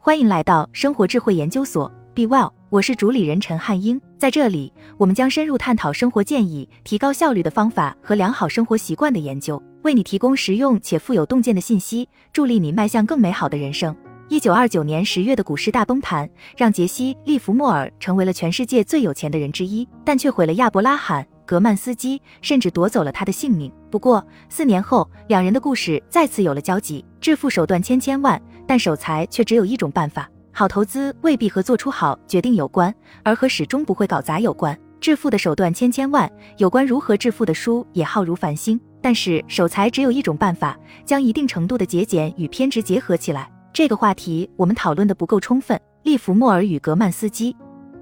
欢迎来到生活智慧研究所，Be Well，我是主理人陈汉英。在这里，我们将深入探讨生活建议、提高效率的方法和良好生活习惯的研究，为你提供实用且富有洞见的信息，助力你迈向更美好的人生。一九二九年十月的股市大崩盘，让杰西·利弗莫尔成为了全世界最有钱的人之一，但却毁了亚伯拉罕。格曼斯基甚至夺走了他的性命。不过，四年后，两人的故事再次有了交集。致富手段千千万，但守财却只有一种办法。好投资未必和做出好决定有关，而和始终不会搞砸有关。致富的手段千千万，有关如何致富的书也浩如繁星，但是守财只有一种办法，将一定程度的节俭与偏执结合起来。这个话题我们讨论的不够充分。利弗莫尔与格曼斯基，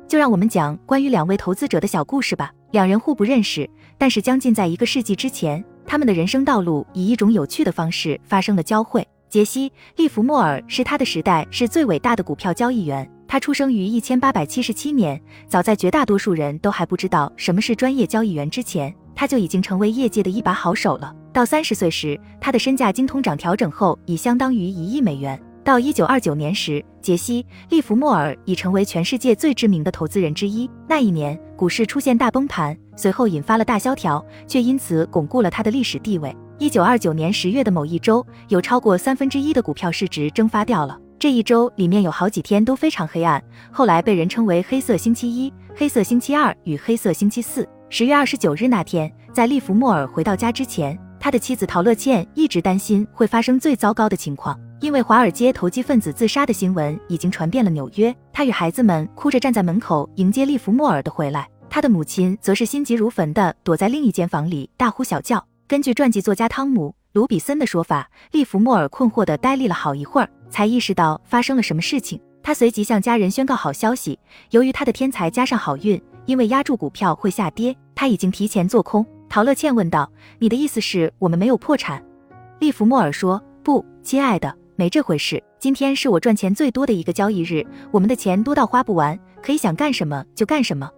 就让我们讲关于两位投资者的小故事吧。两人互不认识，但是将近在一个世纪之前，他们的人生道路以一种有趣的方式发生了交汇。杰西·利弗莫尔是他的时代是最伟大的股票交易员。他出生于一千八百七十七年，早在绝大多数人都还不知道什么是专业交易员之前，他就已经成为业界的一把好手了。到三十岁时，他的身价经通胀调整后已相当于一亿美元。到一九二九年时，杰西·利弗莫尔已成为全世界最知名的投资人之一。那一年，股市出现大崩盘，随后引发了大萧条，却因此巩固了他的历史地位。一九二九年十月的某一周，有超过三分之一的股票市值蒸发掉了。这一周里面有好几天都非常黑暗，后来被人称为“黑色星期一”“黑色星期二”与“黑色星期四”。十月二十九日那天，在利弗莫尔回到家之前，他的妻子陶乐茜一直担心会发生最糟糕的情况。因为华尔街投机分子自杀的新闻已经传遍了纽约，他与孩子们哭着站在门口迎接利弗莫尔的回来，他的母亲则是心急如焚地躲在另一间房里大呼小叫。根据传记作家汤姆·卢比森的说法，利弗莫尔困惑地呆立了好一会儿，才意识到发生了什么事情。他随即向家人宣告好消息：由于他的天才加上好运，因为压住股票会下跌，他已经提前做空。陶乐茜问道：“你的意思是我们没有破产？”利弗莫尔说：“不，亲爱的。”没这回事，今天是我赚钱最多的一个交易日，我们的钱多到花不完，可以想干什么就干什么。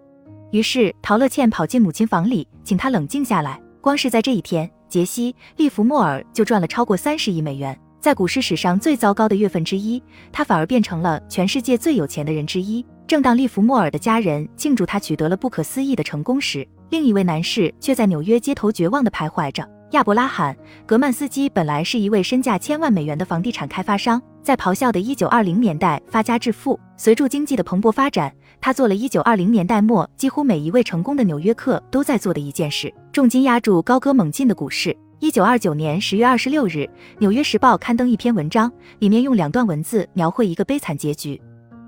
于是陶乐茜跑进母亲房里，请她冷静下来。光是在这一天，杰西·利弗莫尔就赚了超过三十亿美元，在股市史上最糟糕的月份之一，他反而变成了全世界最有钱的人之一。正当利弗莫尔的家人庆祝他取得了不可思议的成功时，另一位男士却在纽约街头绝望地徘徊着。亚伯拉罕·格曼斯基本来是一位身价千万美元的房地产开发商，在咆哮的1920年代发家致富。随着经济的蓬勃发展，他做了一九二零年代末几乎每一位成功的纽约客都在做的一件事：重金压住高歌猛进的股市。一九二九年十月二十六日，《纽约时报》刊登一篇文章，里面用两段文字描绘一个悲惨结局。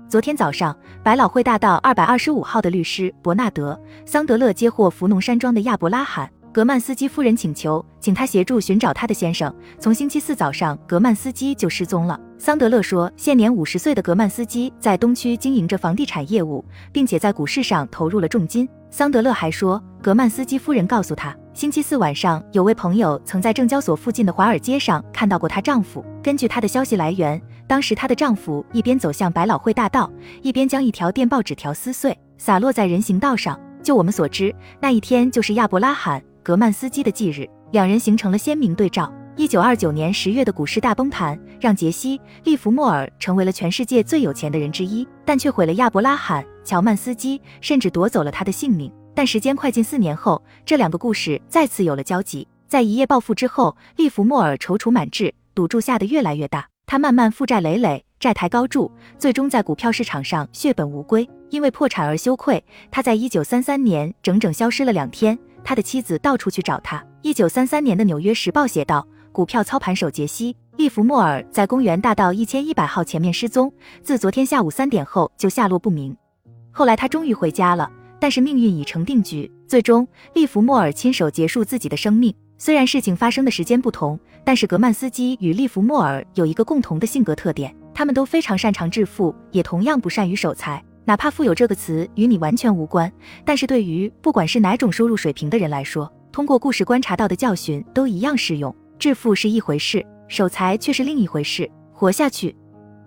昨天早上，百老汇大道二百二十五号的律师伯纳德·桑德勒接获福农山庄的亚伯拉罕。格曼斯基夫人请求，请他协助寻找他的先生。从星期四早上，格曼斯基就失踪了。桑德勒说，现年五十岁的格曼斯基在东区经营着房地产业务，并且在股市上投入了重金。桑德勒还说，格曼斯基夫人告诉他，星期四晚上有位朋友曾在证交所附近的华尔街上看到过她丈夫。根据她的消息来源，当时她的丈夫一边走向百老汇大道，一边将一条电报纸条撕碎，洒落在人行道上。就我们所知，那一天就是亚伯拉罕。格曼斯基的忌日，两人形成了鲜明对照。一九二九年十月的股市大崩盘，让杰西·利弗莫尔成为了全世界最有钱的人之一，但却毁了亚伯拉罕·乔曼斯基，甚至夺走了他的性命。但时间快进四年后，这两个故事再次有了交集。在一夜暴富之后，利弗莫尔踌躇满志，赌注下得越来越大，他慢慢负债累累，债台高筑，最终在股票市场上血本无归。因为破产而羞愧，他在一九三三年整整消失了两天。他的妻子到处去找他。一九三三年的《纽约时报》写道：“股票操盘手杰西·利弗莫尔在公园大道一千一百号前面失踪，自昨天下午三点后就下落不明。后来他终于回家了，但是命运已成定局，最终利弗莫尔亲手结束自己的生命。虽然事情发生的时间不同，但是格曼斯基与利弗莫尔有一个共同的性格特点，他们都非常擅长致富，也同样不善于守财。”哪怕富有这个词与你完全无关，但是对于不管是哪种收入水平的人来说，通过故事观察到的教训都一样适用。致富是一回事，守财却是另一回事。活下去，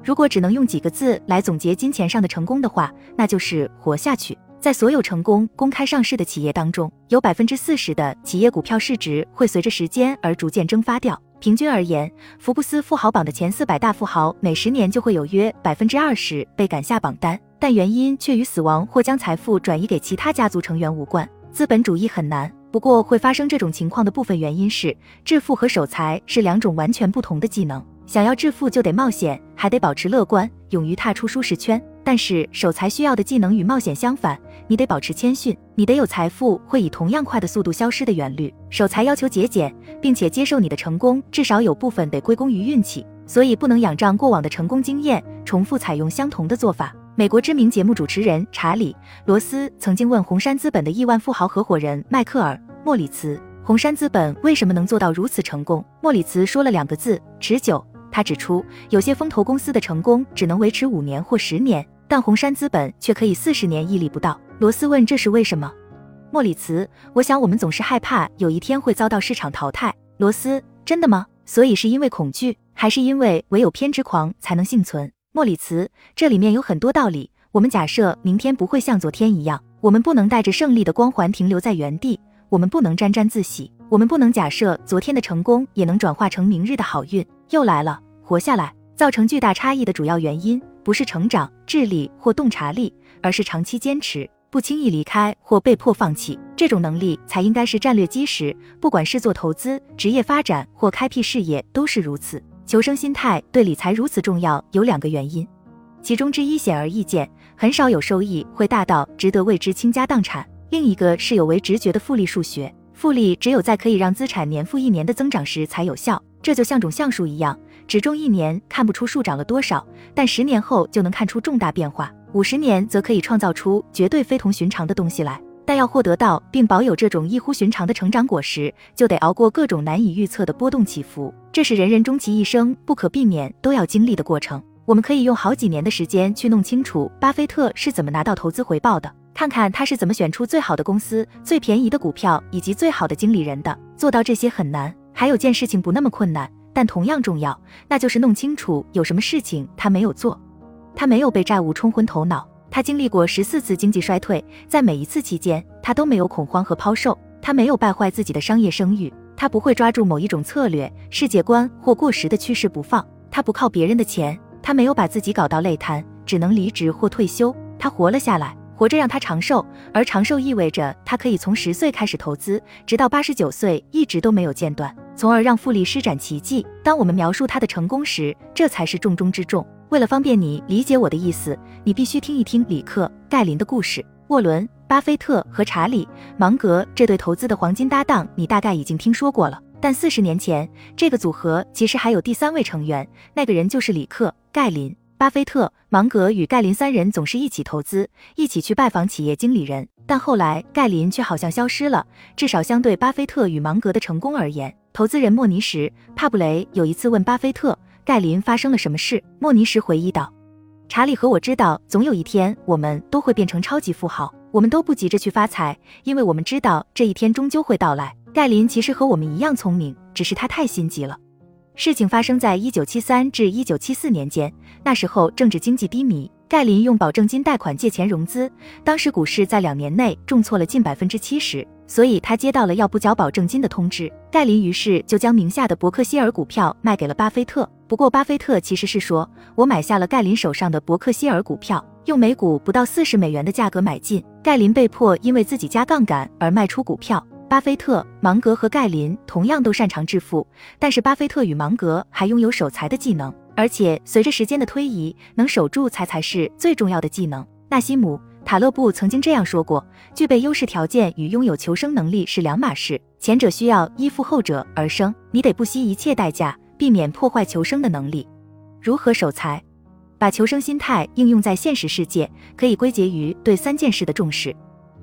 如果只能用几个字来总结金钱上的成功的话，那就是活下去。在所有成功公开上市的企业当中，有百分之四十的企业股票市值会随着时间而逐渐蒸发掉。平均而言，福布斯富豪榜的前四百大富豪每十年就会有约百分之二十被赶下榜单，但原因却与死亡或将财富转移给其他家族成员无关。资本主义很难，不过会发生这种情况的部分原因是，致富和守财是两种完全不同的技能。想要致富就得冒险，还得保持乐观，勇于踏出舒适圈。但是守财需要的技能与冒险相反，你得保持谦逊，你得有财富会以同样快的速度消失的原律。守财要求节俭，并且接受你的成功至少有部分得归功于运气，所以不能仰仗过往的成功经验，重复采用相同的做法。美国知名节目主持人查理·罗斯曾经问红杉资本的亿万富豪合伙人迈克尔·莫里茨：“红杉资本为什么能做到如此成功？”莫里茨说了两个字：持久。他指出，有些风投公司的成功只能维持五年或十年，但红杉资本却可以四十年屹立不倒。罗斯问：“这是为什么？”莫里茨：“我想我们总是害怕有一天会遭到市场淘汰。”罗斯：“真的吗？所以是因为恐惧，还是因为唯有偏执狂才能幸存？”莫里茨：“这里面有很多道理。我们假设明天不会像昨天一样，我们不能带着胜利的光环停留在原地，我们不能沾沾自喜，我们不能假设昨天的成功也能转化成明日的好运。又来了。”活下来，造成巨大差异的主要原因不是成长、智力或洞察力，而是长期坚持，不轻易离开或被迫放弃。这种能力才应该是战略基石，不管是做投资、职业发展或开辟事业都是如此。求生心态对理财如此重要，有两个原因，其中之一显而易见，很少有收益会大到值得为之倾家荡产；另一个是有违直觉的复利数学，复利只有在可以让资产年复一年的增长时才有效。这就像种橡树一样，只种一年看不出树长了多少，但十年后就能看出重大变化，五十年则可以创造出绝对非同寻常的东西来。但要获得到并保有这种异乎寻常的成长果实，就得熬过各种难以预测的波动起伏，这是人人终其一生不可避免都要经历的过程。我们可以用好几年的时间去弄清楚巴菲特是怎么拿到投资回报的，看看他是怎么选出最好的公司、最便宜的股票以及最好的经理人的。做到这些很难。还有件事情不那么困难，但同样重要，那就是弄清楚有什么事情他没有做。他没有被债务冲昏头脑，他经历过十四次经济衰退，在每一次期间，他都没有恐慌和抛售。他没有败坏自己的商业声誉，他不会抓住某一种策略、世界观或过时的趋势不放。他不靠别人的钱，他没有把自己搞到累瘫，只能离职或退休。他活了下来。活着让他长寿，而长寿意味着他可以从十岁开始投资，直到八十九岁一直都没有间断，从而让复利施展奇迹。当我们描述他的成功时，这才是重中之重。为了方便你理解我的意思，你必须听一听里克·盖林的故事。沃伦·巴菲特和查理·芒格这对投资的黄金搭档，你大概已经听说过了。但四十年前，这个组合其实还有第三位成员，那个人就是里克·盖林。巴菲特、芒格与盖林三人总是一起投资，一起去拜访企业经理人。但后来盖林却好像消失了，至少相对巴菲特与芒格的成功而言。投资人莫尼什·帕布雷有一次问巴菲特：“盖林发生了什么事？”莫尼什回忆道：“查理和我知道，总有一天我们都会变成超级富豪。我们都不急着去发财，因为我们知道这一天终究会到来。盖林其实和我们一样聪明，只是他太心急了。”事情发生在一九七三至一九七四年间，那时候政治经济低迷，盖林用保证金贷款借钱融资。当时股市在两年内重挫了近百分之七十，所以他接到了要不缴保证金的通知。盖林于是就将名下的伯克希尔股票卖给了巴菲特。不过巴菲特其实是说，我买下了盖林手上的伯克希尔股票，用每股不到四十美元的价格买进。盖林被迫因为自己加杠杆而卖出股票。巴菲特、芒格和盖林同样都擅长致富，但是巴菲特与芒格还拥有守财的技能，而且随着时间的推移，能守住财才是最重要的技能。纳西姆·塔勒布曾经这样说过：具备优势条件与拥有求生能力是两码事，前者需要依附后者而生，你得不惜一切代价避免破坏求生的能力。如何守财？把求生心态应用在现实世界，可以归结于对三件事的重视。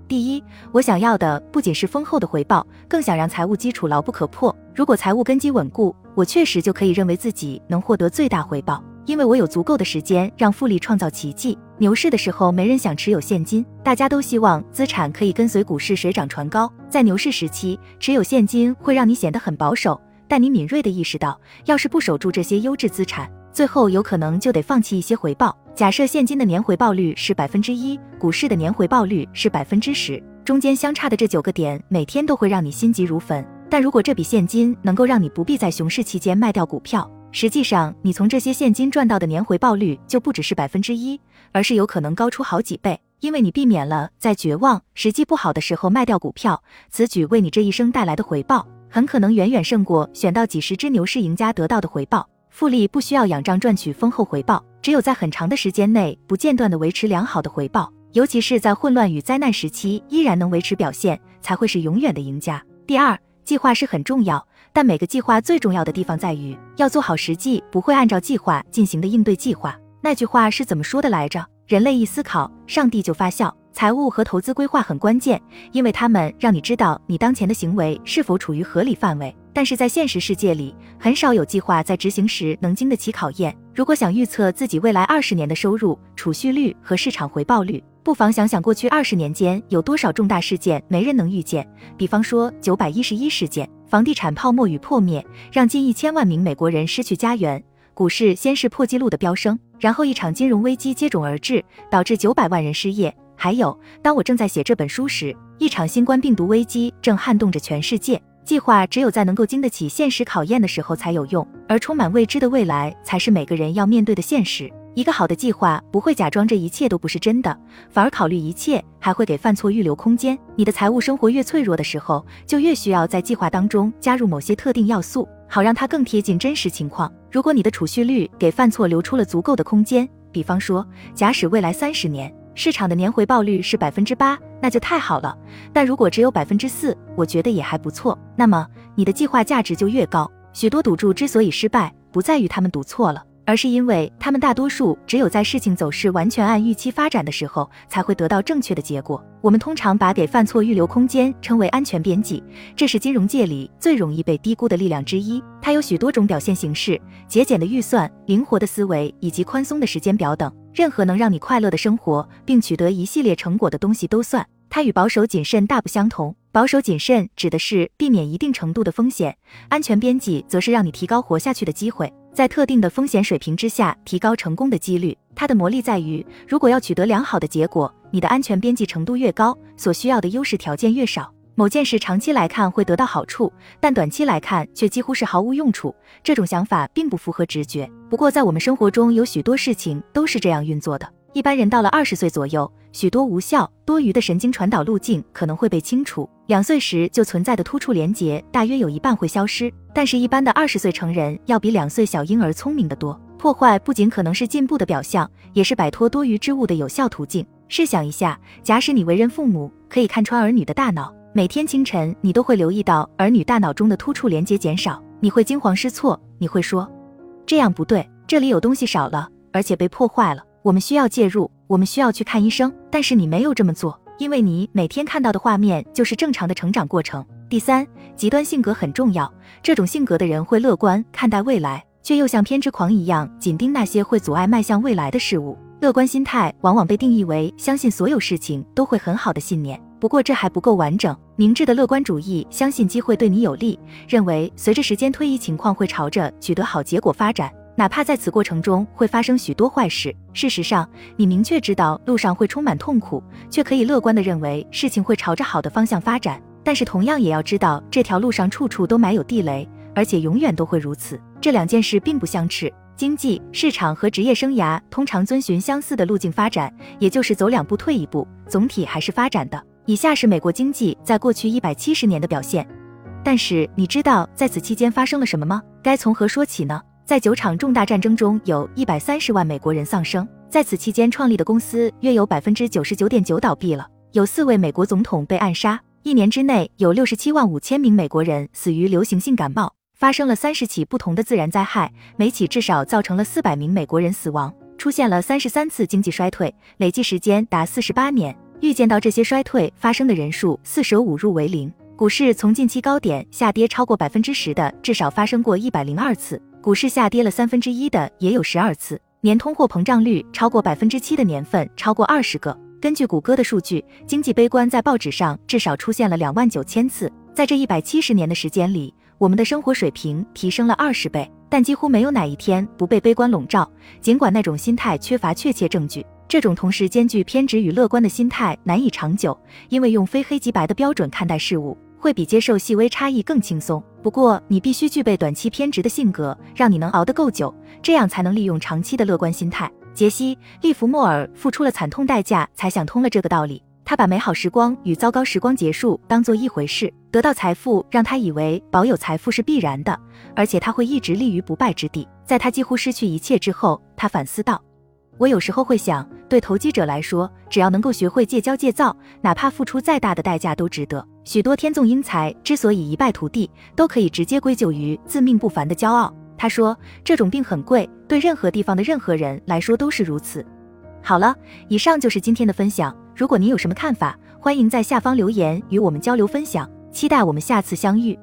第一，我想要的不仅是丰厚的回报，更想让财务基础牢不可破。如果财务根基稳固，我确实就可以认为自己能获得最大回报，因为我有足够的时间让复利创造奇迹。牛市的时候，没人想持有现金，大家都希望资产可以跟随股市水涨船高。在牛市时期，持有现金会让你显得很保守，但你敏锐地意识到，要是不守住这些优质资产，最后有可能就得放弃一些回报。假设现金的年回报率是百分之一，股市的年回报率是百分之十，中间相差的这九个点，每天都会让你心急如焚。但如果这笔现金能够让你不必在熊市期间卖掉股票，实际上你从这些现金赚到的年回报率就不只是百分之一，而是有可能高出好几倍，因为你避免了在绝望、时机不好的时候卖掉股票。此举为你这一生带来的回报，很可能远远胜过选到几十只牛市赢家得到的回报。复利不需要仰仗赚取丰厚回报，只有在很长的时间内不间断地维持良好的回报，尤其是在混乱与灾难时期依然能维持表现，才会是永远的赢家。第二。计划是很重要，但每个计划最重要的地方在于要做好实际不会按照计划进行的应对计划。那句话是怎么说的来着？人类一思考，上帝就发笑。财务和投资规划很关键，因为他们让你知道你当前的行为是否处于合理范围。但是在现实世界里，很少有计划在执行时能经得起考验。如果想预测自己未来二十年的收入、储蓄率和市场回报率，不妨想想过去二十年间有多少重大事件没人能预见。比方说九百一十一事件，房地产泡沫与破灭，让近一千万名美国人失去家园；股市先是破纪录的飙升，然后一场金融危机接踵而至，导致九百万人失业。还有，当我正在写这本书时，一场新冠病毒危机正撼动着全世界。计划只有在能够经得起现实考验的时候才有用，而充满未知的未来才是每个人要面对的现实。一个好的计划不会假装这一切都不是真的，反而考虑一切，还会给犯错预留空间。你的财务生活越脆弱的时候，就越需要在计划当中加入某些特定要素，好让它更贴近真实情况。如果你的储蓄率给犯错留出了足够的空间，比方说，假使未来三十年。市场的年回报率是百分之八，那就太好了。但如果只有百分之四，我觉得也还不错。那么你的计划价值就越高。许多赌注之所以失败，不在于他们赌错了。而是因为他们大多数只有在事情走势完全按预期发展的时候，才会得到正确的结果。我们通常把给犯错预留空间称为安全边际，这是金融界里最容易被低估的力量之一。它有许多种表现形式：节俭的预算、灵活的思维以及宽松的时间表等。任何能让你快乐的生活并取得一系列成果的东西都算。它与保守谨慎大不相同。保守谨慎指的是避免一定程度的风险，安全边际则是让你提高活下去的机会。在特定的风险水平之下，提高成功的几率。它的魔力在于，如果要取得良好的结果，你的安全边际程度越高，所需要的优势条件越少。某件事长期来看会得到好处，但短期来看却几乎是毫无用处。这种想法并不符合直觉。不过，在我们生活中有许多事情都是这样运作的。一般人到了二十岁左右，许多无效、多余的神经传导路径可能会被清除。两岁时就存在的突触连接，大约有一半会消失。但是，一般的二十岁成人要比两岁小婴儿聪明得多。破坏不仅可能是进步的表象，也是摆脱多余之物的有效途径。试想一下，假使你为人父母，可以看穿儿女的大脑，每天清晨你都会留意到儿女大脑中的突触连接减少，你会惊慌失措，你会说，这样不对，这里有东西少了，而且被破坏了，我们需要介入，我们需要去看医生。但是你没有这么做。因为你每天看到的画面就是正常的成长过程。第三，极端性格很重要。这种性格的人会乐观看待未来，却又像偏执狂一样紧盯那些会阻碍迈向未来的事物。乐观心态往往被定义为相信所有事情都会很好的信念。不过这还不够完整。明智的乐观主义相信机会对你有利，认为随着时间推移，情况会朝着取得好结果发展。哪怕在此过程中会发生许多坏事，事实上，你明确知道路上会充满痛苦，却可以乐观地认为事情会朝着好的方向发展。但是，同样也要知道这条路上处处都埋有地雷，而且永远都会如此。这两件事并不相斥。经济、市场和职业生涯通常遵循相似的路径发展，也就是走两步退一步，总体还是发展的。以下是美国经济在过去一百七十年的表现。但是，你知道在此期间发生了什么吗？该从何说起呢？在九场重大战争中，有一百三十万美国人丧生。在此期间创立的公司约有百分之九十九点九倒闭了。有四位美国总统被暗杀。一年之内，有六十七万五千名美国人死于流行性感冒。发生了三十起不同的自然灾害，每起至少造成了四百名美国人死亡。出现了三十三次经济衰退，累计时间达四十八年。预见到这些衰退发生的人数，四舍五入为零。股市从近期高点下跌超过百分之十的，至少发生过一百零二次。股市下跌了三分之一的也有十二次，年通货膨胀率超过百分之七的年份超过二十个。根据谷歌的数据，经济悲观在报纸上至少出现了两万九千次。在这一百七十年的时间里，我们的生活水平提升了二十倍，但几乎没有哪一天不被悲观笼罩。尽管那种心态缺乏确切证据，这种同时兼具偏执与乐观的心态难以长久，因为用非黑即白的标准看待事物。会比接受细微差异更轻松。不过，你必须具备短期偏执的性格，让你能熬得够久，这样才能利用长期的乐观心态。杰西·利弗莫尔付出了惨痛代价，才想通了这个道理。他把美好时光与糟糕时光结束当做一回事。得到财富让他以为保有财富是必然的，而且他会一直立于不败之地。在他几乎失去一切之后，他反思道：“我有时候会想，对投机者来说，只要能够学会戒骄戒躁，哪怕付出再大的代价都值得。许多天纵英才之所以一败涂地，都可以直接归咎于自命不凡的骄傲。”他说：“这种病很贵，对任何地方的任何人来说都是如此。”好了，以上就是今天的分享。如果您有什么看法，欢迎在下方留言与我们交流分享。期待我们下次相遇。